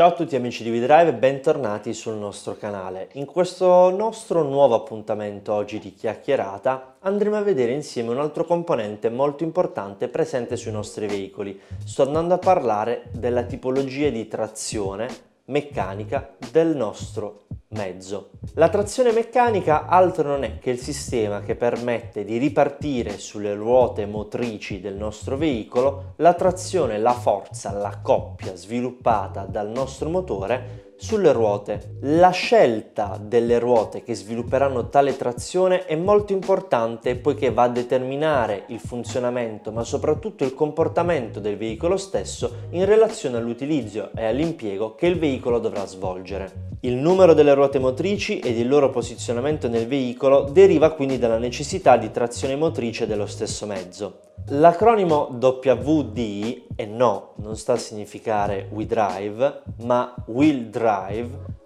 Ciao a tutti amici di WeDrive e bentornati sul nostro canale. In questo nostro nuovo appuntamento oggi di chiacchierata andremo a vedere insieme un altro componente molto importante presente sui nostri veicoli. Sto andando a parlare della tipologia di trazione meccanica del nostro mezzo. La trazione meccanica altro non è che il sistema che permette di ripartire sulle ruote motrici del nostro veicolo la trazione, la forza, la coppia sviluppata dal nostro motore sulle ruote. La scelta delle ruote che svilupperanno tale trazione è molto importante poiché va a determinare il funzionamento ma soprattutto il comportamento del veicolo stesso in relazione all'utilizzo e all'impiego che il veicolo dovrà svolgere. Il numero delle ruote motrici ed il loro posizionamento nel veicolo deriva quindi dalla necessità di trazione motrice dello stesso mezzo. L'acronimo WD, e no, non sta a significare We Drive, ma Will Drive,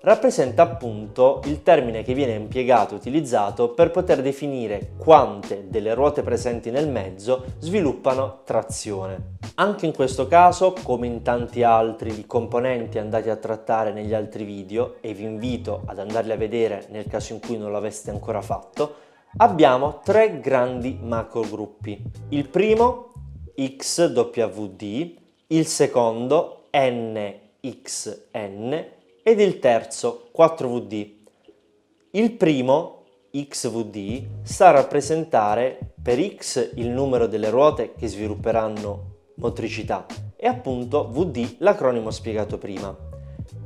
rappresenta appunto il termine che viene impiegato e utilizzato per poter definire quante delle ruote presenti nel mezzo sviluppano trazione. Anche in questo caso, come in tanti altri di componenti andati a trattare negli altri video, e vi invito ad andarli a vedere nel caso in cui non l'aveste ancora fatto, abbiamo tre grandi macrogruppi. Il primo XWD, il secondo NXN ed il terzo 4VD. Il primo XVD sta a rappresentare per X il numero delle ruote che svilupperanno motricità e appunto VD l'acronimo spiegato prima.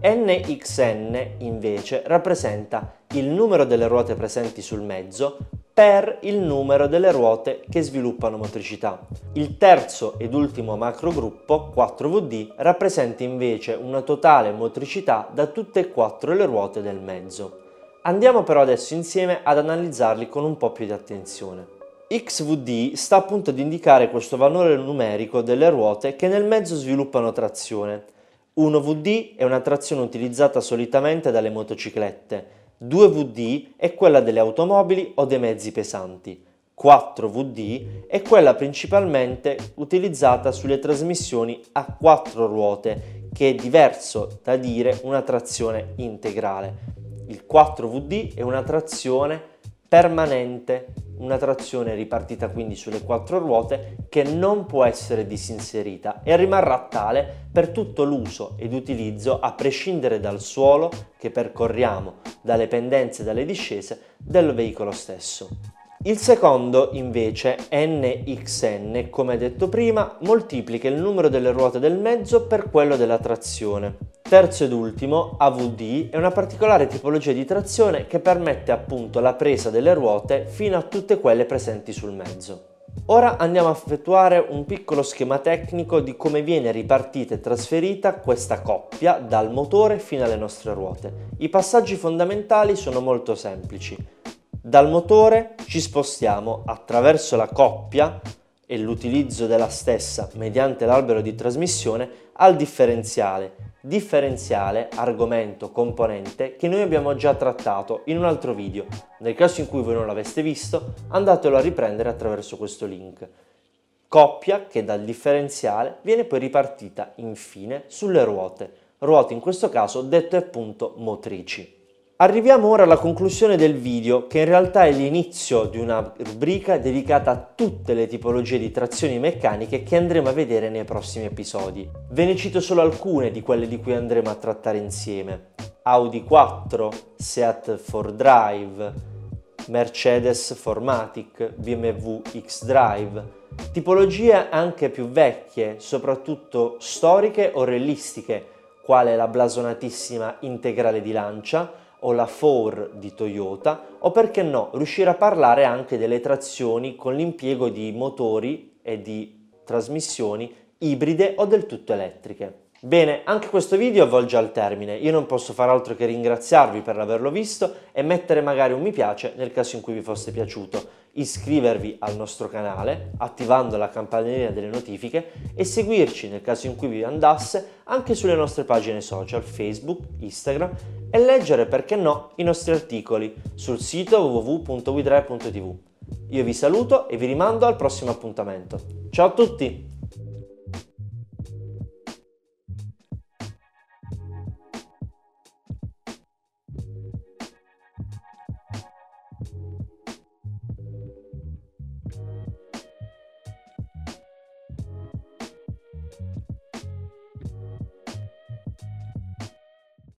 NXN invece rappresenta il numero delle ruote presenti sul mezzo per il numero delle ruote che sviluppano motricità. Il terzo ed ultimo macrogruppo, 4VD, rappresenta invece una totale motricità da tutte e quattro le ruote del mezzo. Andiamo però adesso insieme ad analizzarli con un po' più di attenzione. XVD sta appunto ad indicare questo valore numerico delle ruote che nel mezzo sviluppano trazione 1VD è una trazione utilizzata solitamente dalle motociclette, 2VD è quella delle automobili o dei mezzi pesanti, 4VD è quella principalmente utilizzata sulle trasmissioni a quattro ruote, che è diverso da dire una trazione integrale. Il 4VD è una trazione permanente una trazione ripartita quindi sulle quattro ruote che non può essere disinserita e rimarrà tale per tutto l'uso ed utilizzo a prescindere dal suolo che percorriamo, dalle pendenze e dalle discese del veicolo stesso. Il secondo invece, NXN, come detto prima, moltiplica il numero delle ruote del mezzo per quello della trazione. Terzo ed ultimo, AVD, è una particolare tipologia di trazione che permette appunto la presa delle ruote fino a tutte quelle presenti sul mezzo. Ora andiamo a effettuare un piccolo schema tecnico di come viene ripartita e trasferita questa coppia dal motore fino alle nostre ruote. I passaggi fondamentali sono molto semplici. Dal motore ci spostiamo attraverso la coppia e l'utilizzo della stessa mediante l'albero di trasmissione al differenziale. Differenziale, argomento, componente che noi abbiamo già trattato in un altro video. Nel caso in cui voi non l'aveste visto, andatelo a riprendere attraverso questo link. Coppia che dal differenziale viene poi ripartita infine sulle ruote, ruote in questo caso dette appunto motrici. Arriviamo ora alla conclusione del video che in realtà è l'inizio di una rubrica dedicata a tutte le tipologie di trazioni meccaniche che andremo a vedere nei prossimi episodi. Ve ne cito solo alcune di quelle di cui andremo a trattare insieme. Audi 4, Seat 4Drive, Mercedes 4Matic, BMW X-Drive, tipologie anche più vecchie, soprattutto storiche o realistiche, quale la blasonatissima integrale di Lancia, o la 4 di Toyota o perché no riuscire a parlare anche delle trazioni con l'impiego di motori e di trasmissioni ibride o del tutto elettriche. Bene, anche questo video avvolge al termine, io non posso far altro che ringraziarvi per averlo visto e mettere magari un mi piace nel caso in cui vi fosse piaciuto, iscrivervi al nostro canale attivando la campanellina delle notifiche e seguirci nel caso in cui vi andasse anche sulle nostre pagine social Facebook, Instagram e leggere perché no i nostri articoli sul sito www.widrive.tv. Io vi saluto e vi rimando al prossimo appuntamento. Ciao a tutti!